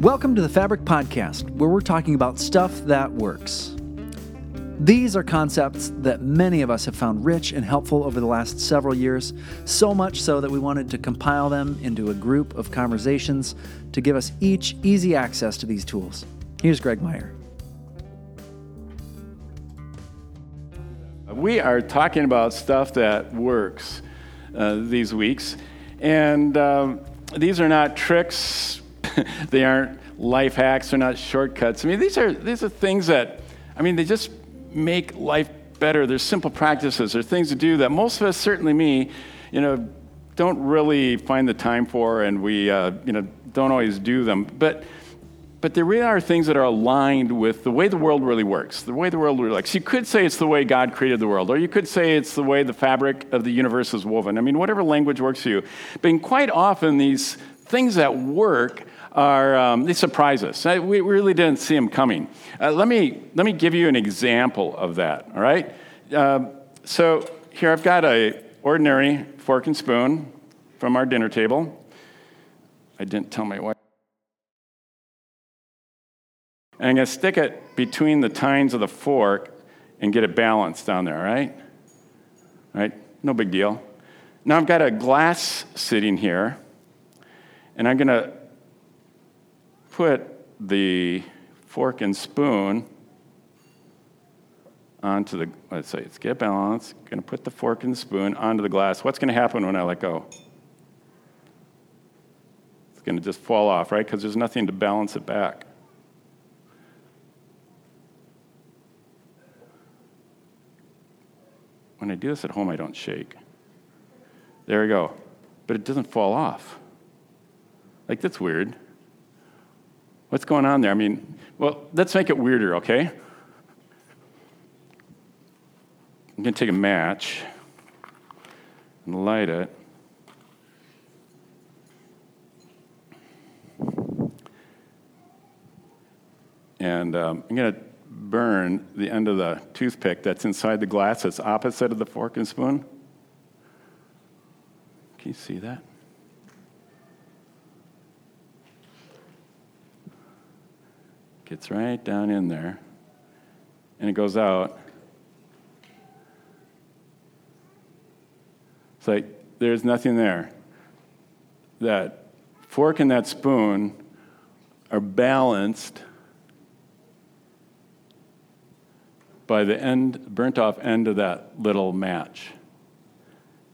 Welcome to the Fabric Podcast, where we're talking about stuff that works. These are concepts that many of us have found rich and helpful over the last several years, so much so that we wanted to compile them into a group of conversations to give us each easy access to these tools. Here's Greg Meyer. We are talking about stuff that works uh, these weeks, and um, these are not tricks. they aren't life hacks. They're not shortcuts. I mean, these are these are things that, I mean, they just make life better. They're simple practices. They're things to do that most of us, certainly me, you know, don't really find the time for, and we, uh, you know, don't always do them. But but there really are things that are aligned with the way the world really works, the way the world really works. You could say it's the way God created the world, or you could say it's the way the fabric of the universe is woven. I mean, whatever language works for you. But quite often, these things that work are um, they surprise us. We really didn't see them coming. Uh, let me let me give you an example of that. All right. Uh, so here I've got a ordinary fork and spoon from our dinner table. I didn't tell my wife. And I'm going to stick it between the tines of the fork and get it balanced down there, right? Right? No big deal. Now I've got a glass sitting here, and I'm going to put the fork and spoon onto the, let's say, it's get balanced. Going to put the fork and spoon onto the glass. What's going to happen when I let go? It's going to just fall off, right? Because there's nothing to balance it back. When I do this at home, I don't shake. There we go. But it doesn't fall off. Like, that's weird. What's going on there? I mean, well, let's make it weirder, okay? I'm going to take a match and light it. And um, I'm going to burn the end of the toothpick that's inside the glass that's opposite of the fork and spoon. Can you see that? Gets right down in there, and it goes out. It's like there's nothing there. That fork and that spoon are balanced by the end, burnt off end of that little match.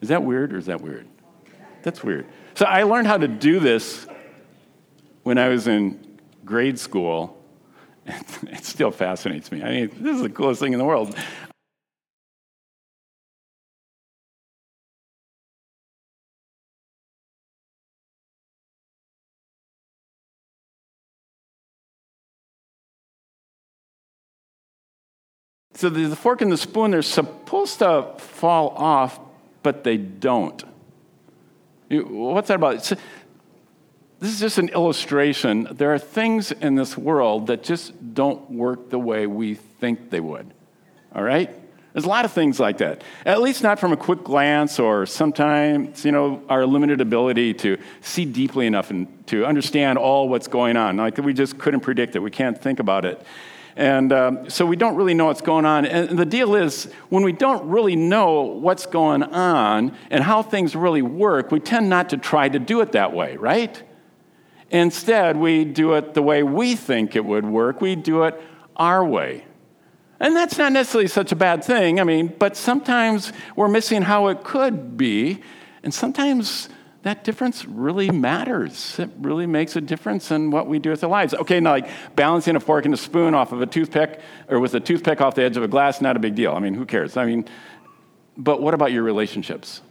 Is that weird or is that weird? That's weird. So I learned how to do this when I was in grade school it still fascinates me. I mean, this is the coolest thing in the world. So the fork and the spoon, they're supposed to fall off, but they don't. What's that about? This is just an illustration. There are things in this world that just don't work the way we think they would. All right? There's a lot of things like that. At least not from a quick glance or sometimes, you know, our limited ability to see deeply enough and to understand all what's going on. Like we just couldn't predict it. We can't think about it. And um, so we don't really know what's going on. And the deal is, when we don't really know what's going on and how things really work, we tend not to try to do it that way, right? Instead, we do it the way we think it would work. We do it our way. And that's not necessarily such a bad thing, I mean, but sometimes we're missing how it could be. And sometimes that difference really matters. It really makes a difference in what we do with our lives. Okay, now, like balancing a fork and a spoon off of a toothpick or with a toothpick off the edge of a glass, not a big deal. I mean, who cares? I mean, but what about your relationships?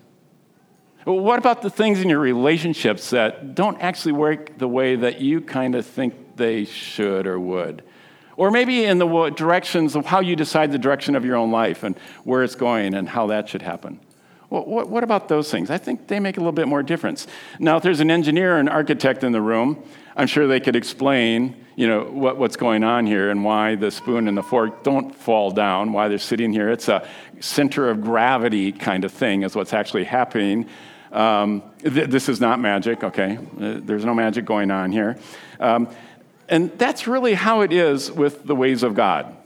What about the things in your relationships that don't actually work the way that you kind of think they should or would? Or maybe in the directions of how you decide the direction of your own life and where it's going and how that should happen. Well, what about those things? I think they make a little bit more difference. Now, if there's an engineer or an architect in the room, I'm sure they could explain, you know, what, what's going on here and why the spoon and the fork don't fall down, why they're sitting here. It's a center of gravity kind of thing, is what's actually happening um, th- this is not magic, okay? Uh, there's no magic going on here. Um, And that's really how it is with the ways of God.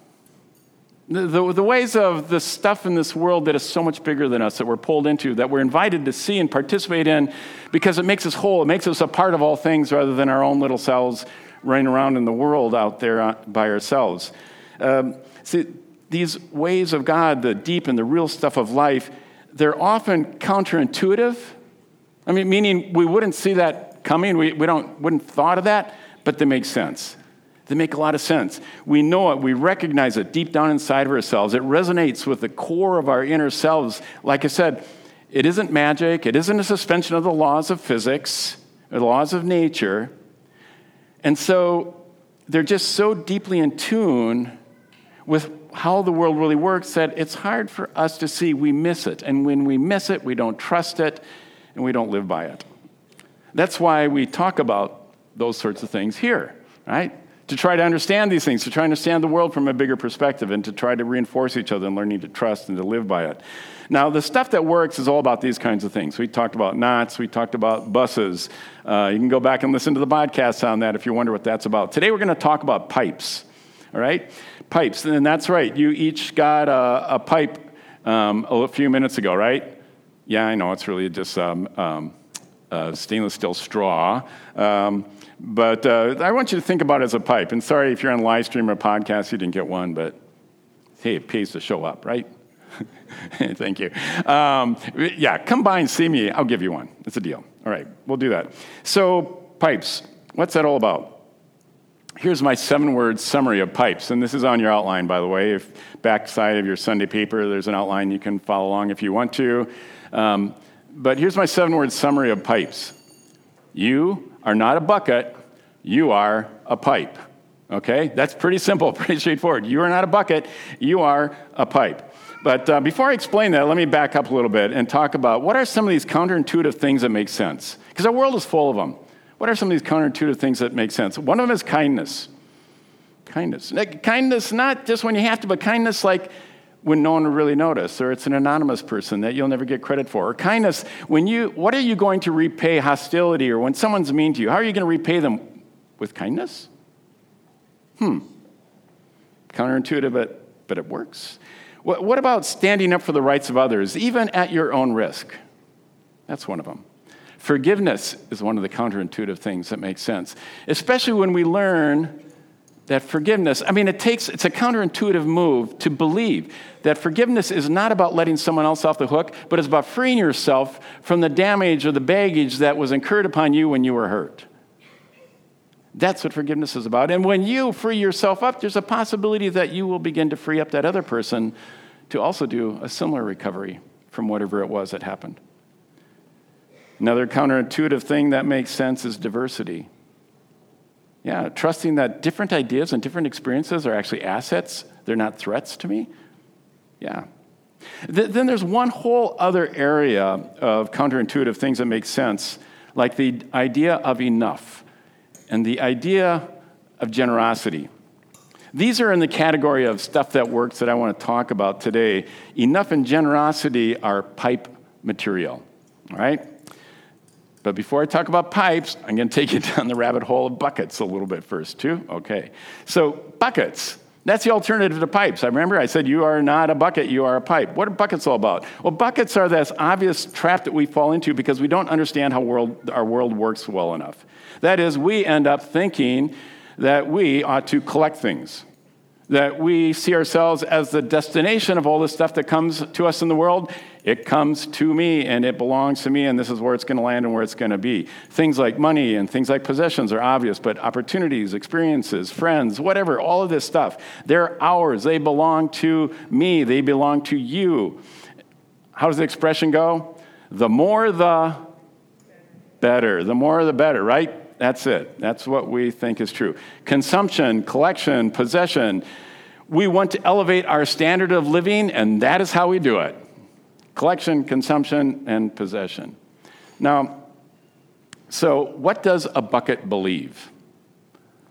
The, the, ways of the stuff in this world that is so much bigger than us, that we're pulled into, that we're invited to see and participate in because it makes us whole. It makes us a part of all things rather than our own little selves running around in the world out there uh, by ourselves. Um, see, these ways of God, the deep and the real stuff of life, they're often counterintuitive. I mean, meaning we wouldn't see that coming, we, we don't, wouldn't thought of that, but they make sense. They make a lot of sense. We know it, we recognize it deep down inside of ourselves. It resonates with the core of our inner selves. Like I said, it isn't magic, it isn't a suspension of the laws of physics or the laws of nature. And so they're just so deeply in tune with how the world really works that it's hard for us to see we miss it. And when we miss it, we don't trust it and we don't live by it. That's why we talk about those sorts of things here, right? To try to understand these things, to try to understand the world from a bigger perspective, and to try to reinforce each other and learning to trust and to live by it. Now, the stuff that works is all about these kinds of things. We talked about knots, we talked about buses. Uh, you can go back and listen to the podcast on that if you wonder what that's about. Today, we're going to talk about pipes, all right? Pipes, and that's right. You each got a, a pipe um, a few minutes ago, right? Yeah, I know, it's really just um, um, stainless steel straw. Um, but uh, I want you to think about it as a pipe. And sorry if you're on live stream or podcast, you didn't get one, but hey, it pays to show up, right? Thank you. Um, yeah, come by and see me. I'll give you one. It's a deal. All right, we'll do that. So, pipes. What's that all about? Here's my seven word summary of pipes. And this is on your outline, by the way. If backside of your Sunday paper, there's an outline you can follow along if you want to. Um, but here's my seven word summary of pipes. You are not a bucket, you are a pipe. Okay? That's pretty simple, pretty straightforward. You are not a bucket, you are a pipe. But uh, before I explain that, let me back up a little bit and talk about what are some of these counterintuitive things that make sense? Because our world is full of them. What are some of these counterintuitive things that make sense? One of them is kindness. Kindness. Kindness, not just when you have to, but kindness like when no one really notice, or it's an anonymous person that you'll never get credit for. Or kindness, when you, what are you going to repay hostility, or when someone's mean to you, how are you going to repay them? With kindness? Hmm. Counterintuitive, but, but it works. What, what about standing up for the rights of others, even at your own risk? That's one of them. Forgiveness is one of the counterintuitive things that makes sense, especially when we learn that forgiveness, I mean, it takes, it's a counterintuitive move to believe that forgiveness is not about letting someone else off the hook, but it's about freeing yourself from the damage or the baggage that was incurred upon you when you were hurt. That's what forgiveness is about. And when you free yourself up, there's a possibility that you will begin to free up that other person to also do a similar recovery from whatever it was that happened. Another counterintuitive thing that makes sense is diversity. Yeah, trusting that different ideas and different experiences are actually assets, they're not threats to me. Yeah. Th- then there's one whole other area of counterintuitive things that make sense, like the idea of enough and the idea of generosity. These are in the category of stuff that works that I want to talk about today. Enough and generosity are pipe material, all right? But before I talk about pipes, I'm going to take you down the rabbit hole of buckets a little bit first, too. Okay. So, buckets. That's the alternative to pipes. I remember I said, You are not a bucket, you are a pipe. What are buckets all about? Well, buckets are this obvious trap that we fall into because we don't understand how world, our world works well enough. That is, we end up thinking that we ought to collect things that we see ourselves as the destination of all the stuff that comes to us in the world. It comes to me and it belongs to me, and this is where it's going to land and where it's going to be. Things like money and things like possessions are obvious, but opportunities, experiences, friends, whatever, all of this stuff, they're ours. They belong to me, they belong to you. How does the expression go? The more the better. The more the better, right? That's it. That's what we think is true. Consumption, collection, possession. We want to elevate our standard of living, and that is how we do it collection, consumption, and possession. Now, so what does a bucket believe?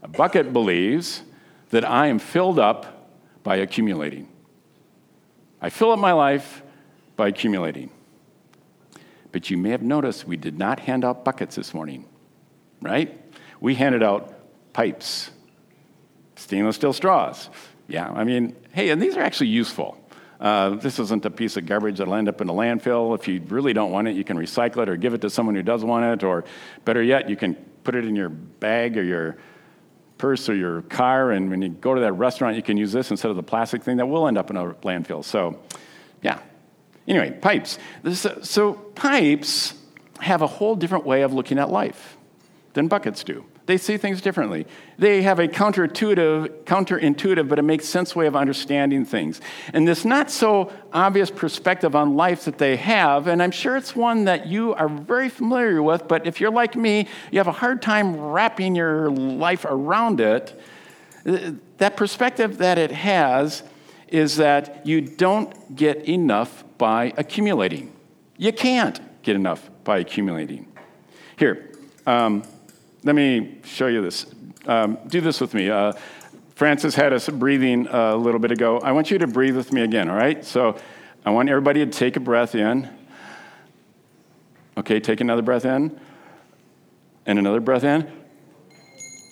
A bucket believes that I am filled up by accumulating. I fill up my life by accumulating. But you may have noticed we did not hand out buckets this morning right? We handed out pipes. Stainless steel straws. Yeah, I mean, hey, and these are actually useful. Uh, this isn't a piece of garbage that'll end up in a landfill. If you really don't want it, you can recycle it or give it to someone who does want it, or better yet, you can put it in your bag or your purse or your car, and when you go to that restaurant, you can use this instead of the plastic thing that will end up in a landfill. So, yeah. Anyway, pipes. This, so, pipes have a whole different way of looking at life than buckets do. They see things differently. They have a counterintuitive, counterintuitive, but it makes sense way of understanding things. And this not so obvious perspective on life that they have, and I'm sure it's one that you are very familiar with, but if you're like me, you have a hard time wrapping your life around it. That perspective that it has is that you don't get enough by accumulating. You can't get enough by accumulating. Here, um, let me show you this. Um, do this with me. Uh, Francis had us breathing a little bit ago. I want you to breathe with me again, all right? So I want everybody to take a breath in. Okay, take another breath in. And another breath in.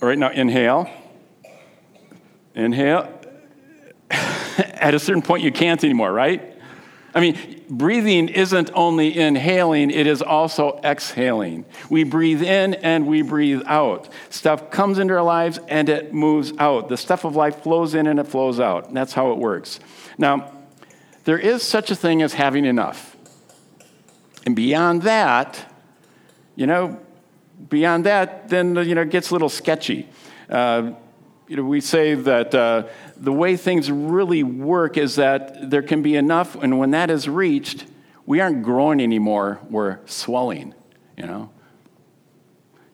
All right, now inhale. Inhale. At a certain point, you can't anymore, right? I mean, breathing isn't only inhaling, it is also exhaling. We breathe in and we breathe out. Stuff comes into our lives and it moves out. The stuff of life flows in and it flows out. And that's how it works. Now, there is such a thing as having enough. And beyond that, you know, beyond that, then you know, it gets a little sketchy. Uh, you know, we say that uh, the way things really work is that there can be enough, and when that is reached, we aren't growing anymore, we're swelling, you know.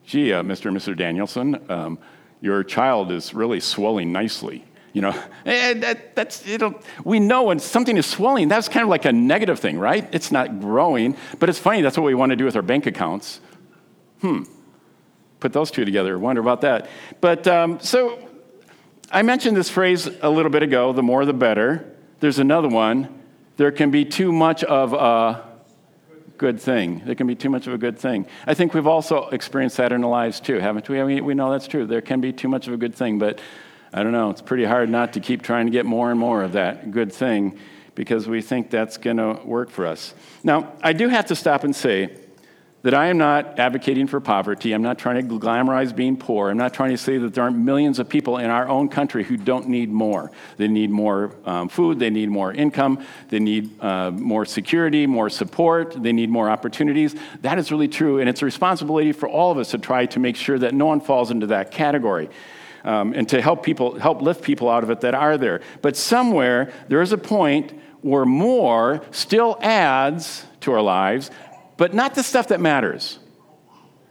Gee, uh, Mr. and Mr. Danielson, um, your child is really swelling nicely. You know, and that, that's, know, we know when something is swelling, that's kind of like a negative thing, right? It's not growing, but it's funny, that's what we want to do with our bank accounts. Hmm, put those two together, wonder about that. But um, so I mentioned this phrase a little bit ago the more the better. There's another one. There can be too much of a good thing. There can be too much of a good thing. I think we've also experienced that in our lives too, haven't we? I mean, we know that's true. There can be too much of a good thing, but I don't know. It's pretty hard not to keep trying to get more and more of that good thing because we think that's going to work for us. Now, I do have to stop and say, that I am not advocating for poverty. I'm not trying to glamorize being poor. I'm not trying to say that there aren't millions of people in our own country who don't need more. They need more um, food, they need more income, they need uh, more security, more support, they need more opportunities. That is really true, and it's a responsibility for all of us to try to make sure that no one falls into that category. Um, and to help people, help lift people out of it that are there. But somewhere there is a point where more still adds to our lives but not the stuff that matters.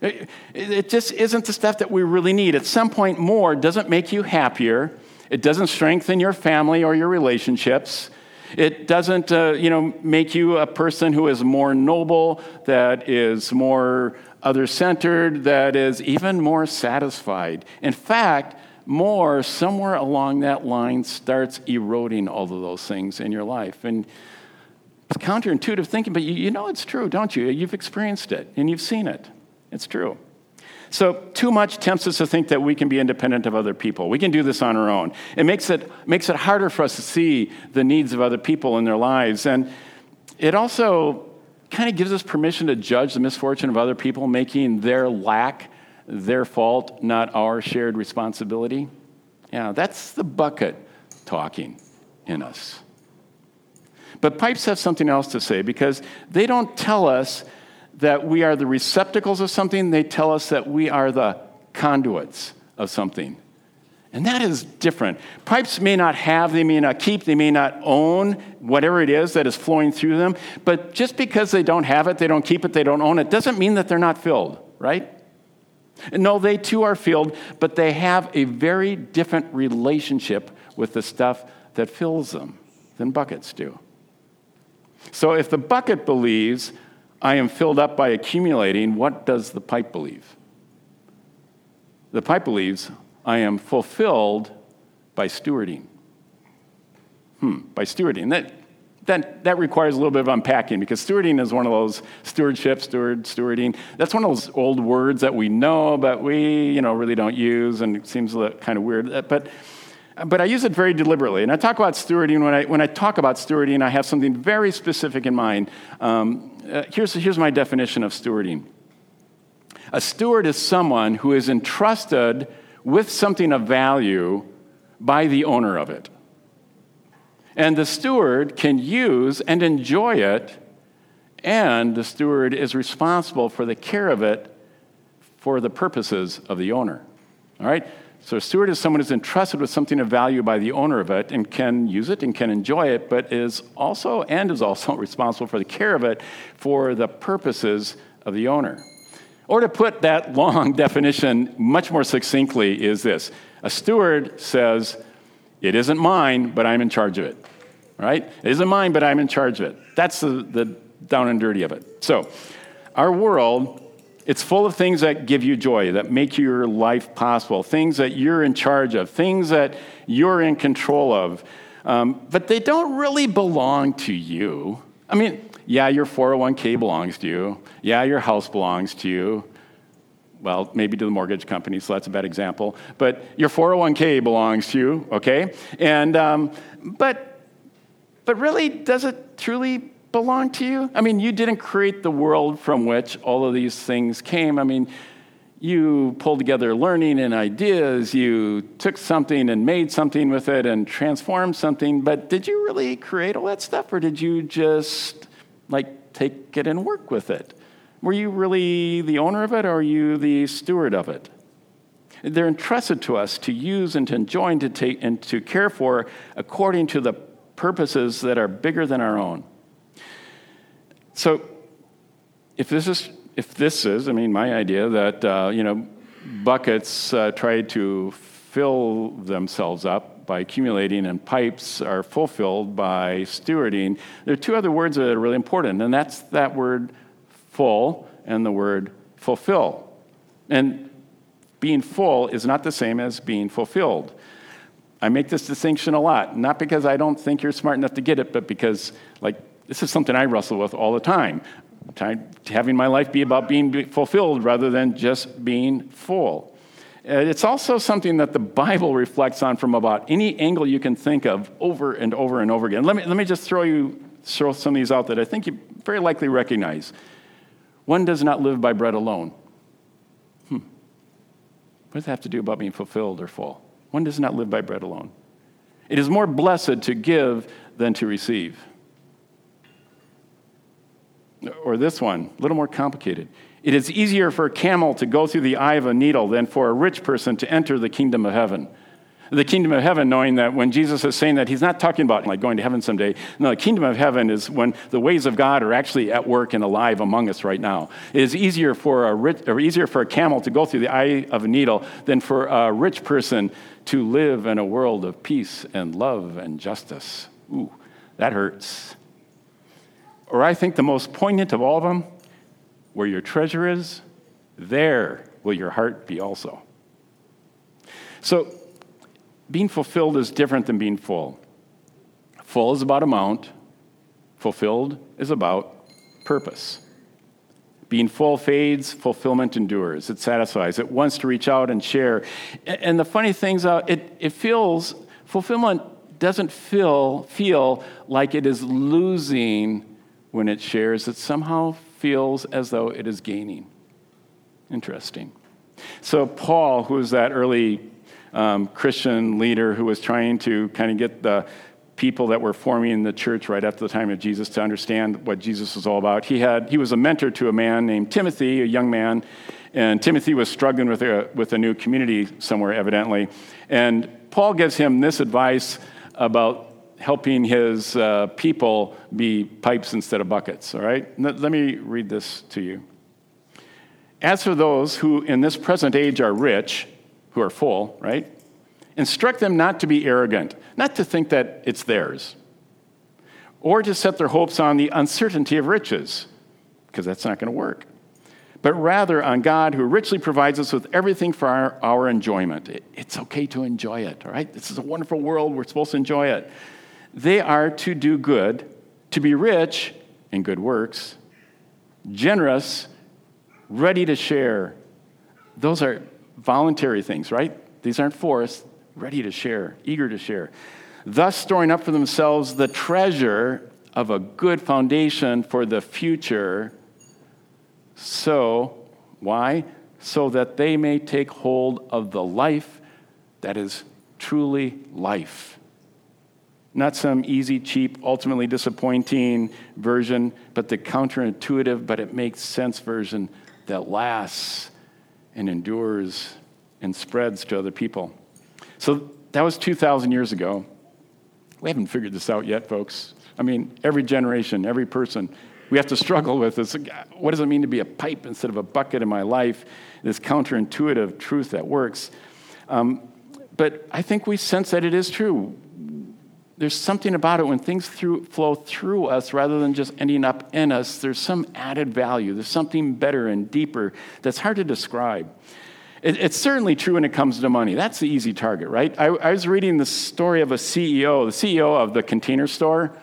It, it, just isn't the stuff that we really need. At some point, more doesn't make you happier. It doesn't strengthen your family or your relationships. It doesn't, uh, you know, make you a person who is more noble, that is more other-centered, that is even more satisfied. In fact, more somewhere along that line starts eroding all of those things in your life. And it's counterintuitive thinking, but you, you know it's true, don't you? You've experienced it and you've seen it. It's true. So, too much tempts us to think that we can be independent of other people. We can do this on our own. It makes it, makes it harder for us to see the needs of other people in their lives. And it also kind of gives us permission to judge the misfortune of other people, making their lack their fault, not our shared responsibility. Yeah, that's the bucket talking in us. But pipes have something else to say because they don't tell us that we are the receptacles of something, they tell us that we are the conduits of something. And that is different. Pipes may not have, they may not keep, they may not own whatever it is that is flowing through them, but just because they don't have it, they don't keep it, they don't own it, doesn't mean that they're not filled, right? No, they too are filled, but they have a very different relationship with the stuff that fills them than buckets do. So if the bucket believes, I am filled up by accumulating, what does the pipe believe? The pipe believes, I am fulfilled by stewarding. Hmm, by stewarding. That, that, that requires a little bit of unpacking because stewarding is one of those stewardship, steward, stewarding. That's one of those old words that we know, but we you know, really don't use, and it seems kind of weird. But but I use it very deliberately. And I talk about stewarding, when I, when I talk about stewarding, I have something very specific in mind. Um, uh, here's, here's my definition of stewarding a steward is someone who is entrusted with something of value by the owner of it. And the steward can use and enjoy it, and the steward is responsible for the care of it for the purposes of the owner. All right? So a steward is someone who's entrusted with something of value by the owner of it and can use it and can enjoy it, but is also and is also responsible for the care of it for the purposes of the owner. Or to put that long definition much more succinctly is this. A steward says, it isn't mine, but I'm in charge of it. Right? It isn't mine, but I'm in charge of it. That's the, the down and dirty of it. So, our world it's full of things that give you joy, that make your life possible, things that you're in charge of, things that you're in control of. Um, but they don't really belong to you. I mean, yeah, your 401k belongs to you. Yeah, your house belongs to you. Well, maybe to the mortgage company, so that's a bad example. But your 401k belongs to you, okay? And, um, but, but really, does it truly belong to you? I mean, you didn't create the world from which all of these things came. I mean, you pulled together learning and ideas, you took something and made something with it and transformed something, but did you really create all that stuff or did you just like take it and work with it? Were you really the owner of it or are you the steward of it? They're entrusted to us to use and to enjoy and to take and to care for according to the purposes that are bigger than our own. So, if this is, if this is, I mean, my idea that uh, you know, buckets uh, try to fill themselves up by accumulating, and pipes are fulfilled by stewarding. There are two other words that are really important, and that's that word "full" and the word "fulfill." And being full is not the same as being fulfilled. I make this distinction a lot, not because I don't think you're smart enough to get it, but because, like, this is something I wrestle with all the time. Having my life be about being fulfilled rather than just being full. It's also something that the Bible reflects on from about any angle you can think of over and over and over again. Let me, let me just throw you throw some of these out that I think you very likely recognize. One does not live by bread alone. Hmm. What does that have to do about being fulfilled or full? One does not live by bread alone. It is more blessed to give than to receive. Or this one, a little more complicated. It is easier for a camel to go through the eye of a needle than for a rich person to enter the kingdom of heaven. The kingdom of heaven, knowing that when Jesus is saying that, he's not talking about like going to heaven someday. No, the kingdom of heaven is when the ways of God are actually at work and alive among us right now. It is easier for a rich, or easier for a camel to go through the eye of a needle than for a rich person to live in a world of peace and love and justice. Ooh, that hurts. Or I think the most poignant of all of them where your treasure is, there will your heart be also. So, being fulfilled is different than being full. Full is about amount, fulfilled is about purpose. Being full fades, fulfillment endures. It satisfies. It wants to reach out and share. And the funny thing's, uh, it, it feels, fulfillment doesn't feel, feel like it is losing when it shares, it somehow feels as though it is gaining. Interesting. So, Paul, who was that early um, Christian leader who was trying to kind of get the people that were forming the church right after the time of Jesus to understand what Jesus was all about, he, had, he was a mentor to a man named Timothy, a young man. And Timothy was struggling with a, with a new community somewhere, evidently. And Paul gives him this advice about helping his uh, people be pipes instead of buckets, all right? Let, me read this to you. As for those who in this present age are rich, who are full, right? Instruct them not to be arrogant, not to think that it's theirs, or to set their hopes on the uncertainty of riches, because that's not going to work, but rather on God who richly provides us with everything for our, our enjoyment. It, it's okay to enjoy it, all right? This is a wonderful world. We're supposed to enjoy it. They are to do good, to be rich in good works, generous, ready to share. Those are voluntary things, right? These aren't forced, ready to share, eager to share, thus storing up for themselves the treasure of a good foundation for the future. So, why? So that they may take hold of the life that is truly life. Not some easy, cheap, ultimately disappointing version, but the counterintuitive, but it makes sense version that lasts and endures and spreads to other people. So that was 2,000 years ago. We haven't figured this out yet, folks. I mean, every generation, every person, we have to struggle with this. What does it mean to be a pipe instead of a bucket in my life? This counterintuitive truth that works. Um, but I think we sense that it is true. There's something about it when things through, flow through us rather than just ending up in us. There's some added value. There's something better and deeper that's hard to describe. It, it's certainly true when it comes to money. That's the easy target, right? I, I was reading the story of a CEO, the CEO of the container store.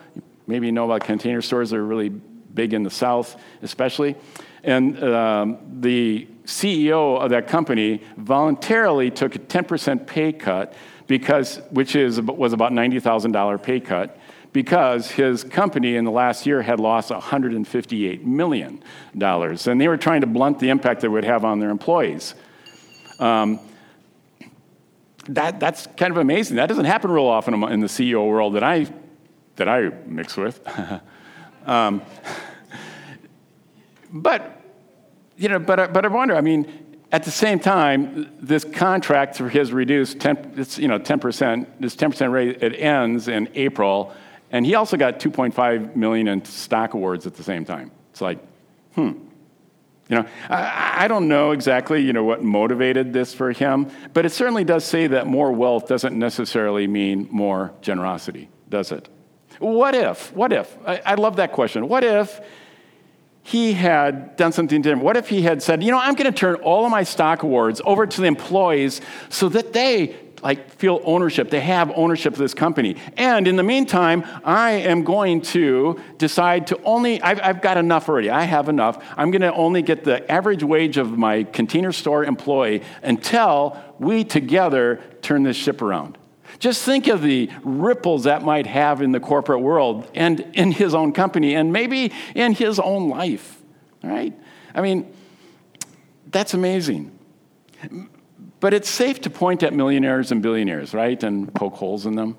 Maybe you know about container stores, they're really big in the South, especially. And um, the CEO of that company voluntarily took a 10% pay cut because, which is, was about $90,000 pay cut, because his company in the last year had lost $158 million. And they were trying to blunt the impact it would have on their employees. Um, that, that's kind of amazing. That doesn't happen real often in the CEO world that I, that I mix with. um, but, you know, but, but I wonder, I mean, at the same time, this contract for his reduced 10, it's, you know, 10%, this 10% rate, it ends in April, and he also got 2.5 million in stock awards at the same time. It's like, hmm. You know, I, I, don't know exactly, you know, what motivated this for him, but it certainly does say that more wealth doesn't necessarily mean more generosity, does it? What if? What if? I, I love that question. What if he had done something different? What if he had said, you know, I'm going to turn all of my stock awards over to the employees so that they like feel ownership. They have ownership of this company. And in the meantime, I am going to decide to only, I've, I've got enough already. I have enough. I'm going to only get the average wage of my container store employee until we together turn this ship around. Just think of the ripples that might have in the corporate world and in his own company and maybe in his own life. right? I mean, that's amazing. But it's safe to point at millionaires and billionaires, right? And poke holes in them.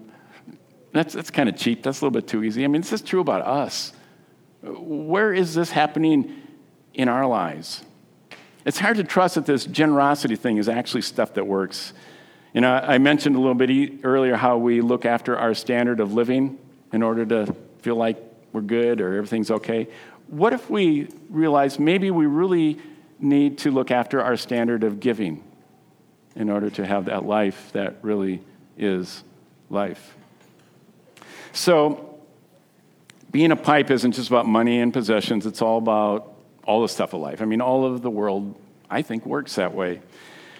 That's, that's kind of cheap. That's a little bit too easy. I mean, this is true about us. Where is this happening in our lives? It's hard to trust that this generosity thing is actually stuff that works. You know, I mentioned a little bit earlier how we look after our standard of living in order to feel like we're good or everything's okay. What if we realize maybe we really need to look after our standard of giving? in order to have that life that really is life. So, being a pipe isn't just about money and possessions, it's all about all the stuff of life. I mean, all of the world, I think, works that way.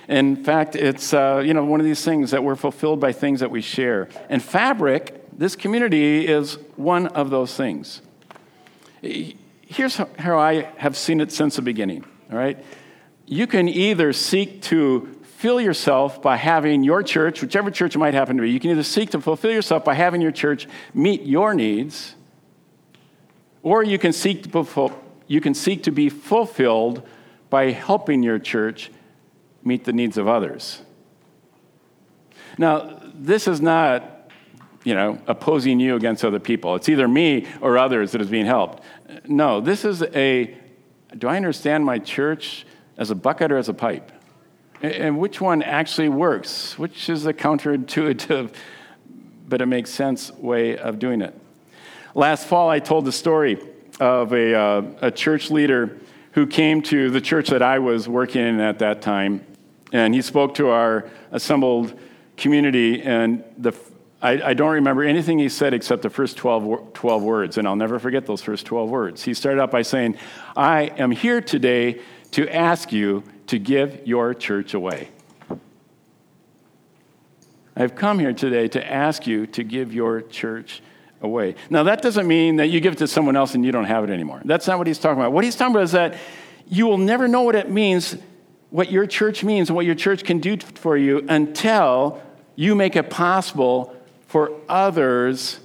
In fact, it's uh, you know one of these things that we're fulfilled by things that we share. And fabric, this community is one of those things. Here's how I have seen it since the beginning. All right, you can either seek to fulfill yourself by having your church, whichever church it might happen to be, you can either seek to fulfill yourself by having your church meet your needs, or you can seek to, you can seek to be fulfilled by helping your church meet the needs of others. Now, this is not, you know, opposing you against other people. It's either me or others that is being helped. No, this is a do I understand my church as a bucket or as a pipe? And which one actually works? Which is the counterintuitive, but it makes sense way of doing it? Last fall, I told the story of a, uh, a church leader who came to the church that I was working in at that time, and he spoke to our assembled community. And the, I, I don't remember anything he said except the first 12, 12 words, and I'll never forget those first 12 words. He started out by saying, I am here today to ask you to give your church away. I've come here today to ask you to give your church away. Now, that doesn't mean that you give it to someone else and you don't have it anymore. That's not what he's talking about. What he's talking about is that you will never know what it means, what your church means, and what your church can do for you until you make it possible for others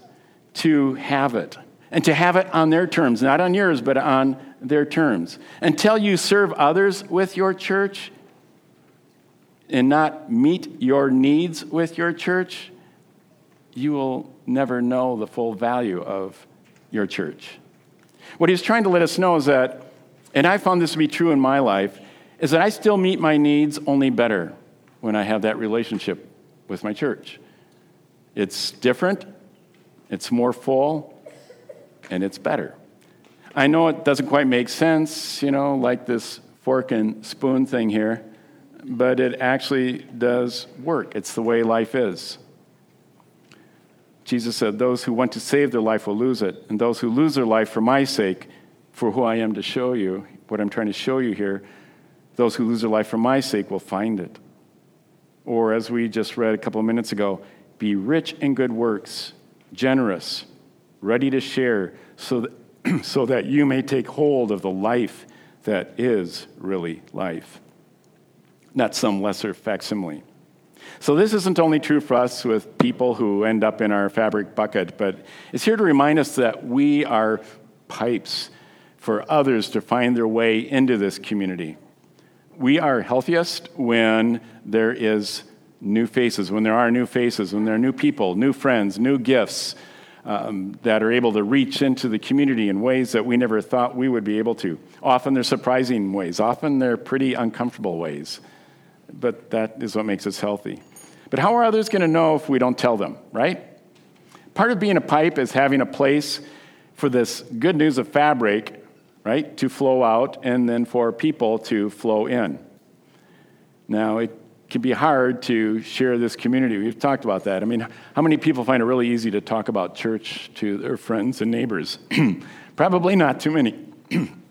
to have it and to have it on their terms, not on yours, but on their terms. Until you serve others with your church and not meet your needs with your church, you will never know the full value of your church. What he's trying to let us know is that, and I found this to be true in my life, is that I still meet my needs only better when I have that relationship with my church. It's different, it's more full, and it's better. I know it doesn't quite make sense, you know, like this fork and spoon thing here, but it actually does work. It's the way life is. Jesus said, Those who want to save their life will lose it, and those who lose their life for my sake, for who I am to show you, what I'm trying to show you here, those who lose their life for my sake will find it. Or, as we just read a couple of minutes ago, be rich in good works, generous, ready to share, so that, so that you may take hold of the life that is really life, not some lesser facsimile. So, this isn't only true for us with people who end up in our fabric bucket, but it's here to remind us that we are pipes for others to find their way into this community. We are healthiest when there is new faces, when there are new faces, when there are new people, new friends, new gifts um, that are able to reach into the community in ways that we never thought we would be able to. Often they're surprising ways, often they're pretty uncomfortable ways, but that is what makes us healthy. But how are others going to know if we don't tell them, right? Part of being a pipe is having a place for this good news of fabric, right, to flow out and then for people to flow in. Now, it can be hard to share this community. We've talked about that. I mean, how many people find it really easy to talk about church to their friends and neighbors? Probably not too many.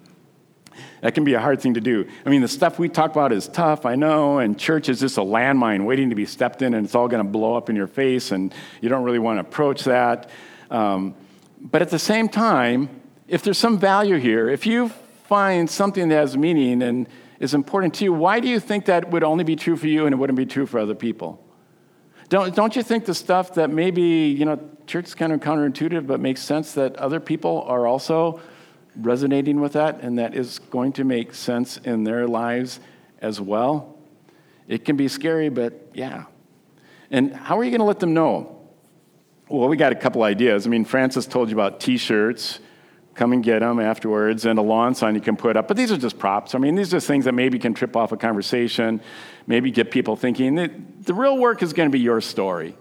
that can be a hard thing to do. I mean, the stuff we talk about is tough, I know, and church is just a landmine waiting to be stepped in, and it's all going to blow up in your face, and you don't really want to approach that. Um, but at the same time, if there's some value here, if you find something that has meaning and is important to you, why do you think that would only be true for you and it wouldn't be true for other people? Don't, don't you think the stuff that maybe, you know, church is kind of counterintuitive, but makes sense that other people are also resonating with that and that is going to make sense in their lives as well? It can be scary, but yeah. And how are you going to let them know? Well, we got a couple ideas. I mean, Francis told you about t shirts come and get them afterwards, and a lawn sign you can put up. But these are just props. I mean, these are things that maybe can trip off a conversation, maybe get people thinking. The, the real work is going to be your story.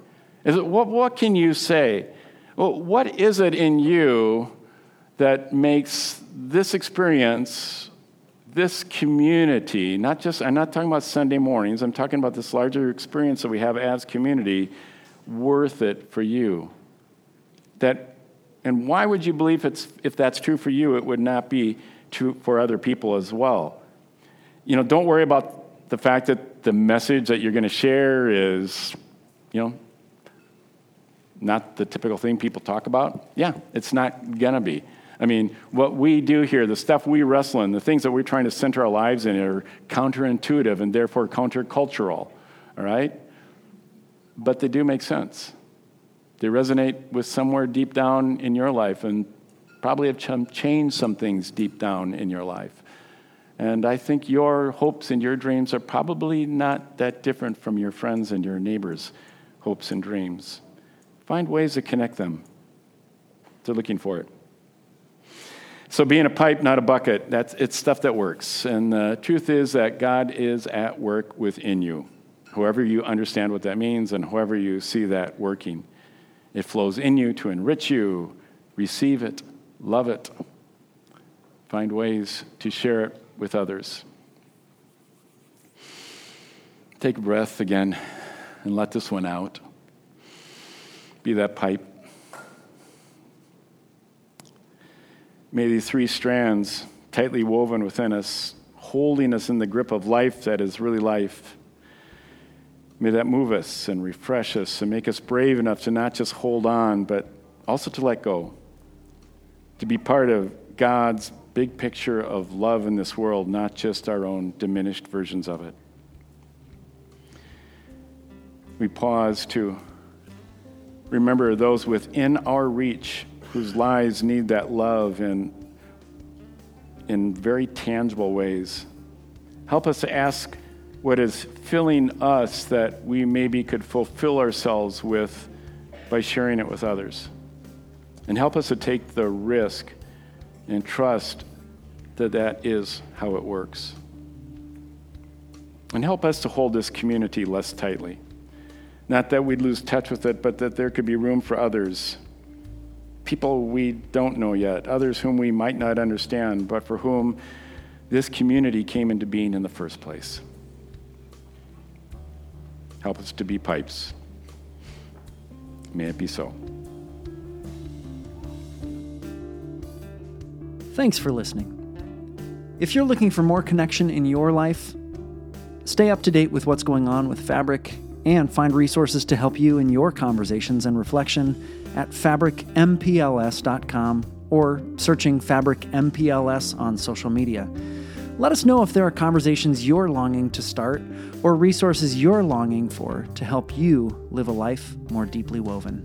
Is it, what, what can you say? Well, what is it in you that makes this experience, this community, not just, I'm not talking about Sunday mornings, I'm talking about this larger experience that we have as community, worth it for you? That and why would you believe it's, if that's true for you, it would not be true for other people as well? You know, don't worry about the fact that the message that you're going to share is, you know, not the typical thing people talk about. Yeah, it's not going to be. I mean, what we do here, the stuff we wrestle in, the things that we're trying to center our lives in are counterintuitive and therefore countercultural, all right? But they do make sense. They resonate with somewhere deep down in your life and probably have changed some things deep down in your life. And I think your hopes and your dreams are probably not that different from your friends and your neighbors' hopes and dreams. Find ways to connect them. They're looking for it. So, being a pipe, not a bucket, that's, it's stuff that works. And the truth is that God is at work within you, however you understand what that means and however you see that working. It flows in you to enrich you. Receive it, love it, find ways to share it with others. Take a breath again and let this one out. Be that pipe. May these three strands, tightly woven within us, holding us in the grip of life that is really life, May that move us and refresh us and make us brave enough to not just hold on, but also to let go, to be part of God's big picture of love in this world, not just our own diminished versions of it. we pause to remember those within our reach whose lives need that love in, in very tangible ways. Help us to ask what is filling us that we maybe could fulfill ourselves with by sharing it with others. And help us to take the risk and trust that that is how it works. And help us to hold this community less tightly. Not that we'd lose touch with it, but that there could be room for others. People we don't know yet, others whom we might not understand, but for whom this community came into being in the first place. Help us to be pipes. May it be so. Thanks for listening. If you're looking for more connection in your life, stay up to date with what's going on with Fabric and find resources to help you in your conversations and reflection at fabricmpls.com or searching Fabric MPLS on social media. Let us know if there are conversations you're longing to start or resources you're longing for to help you live a life more deeply woven.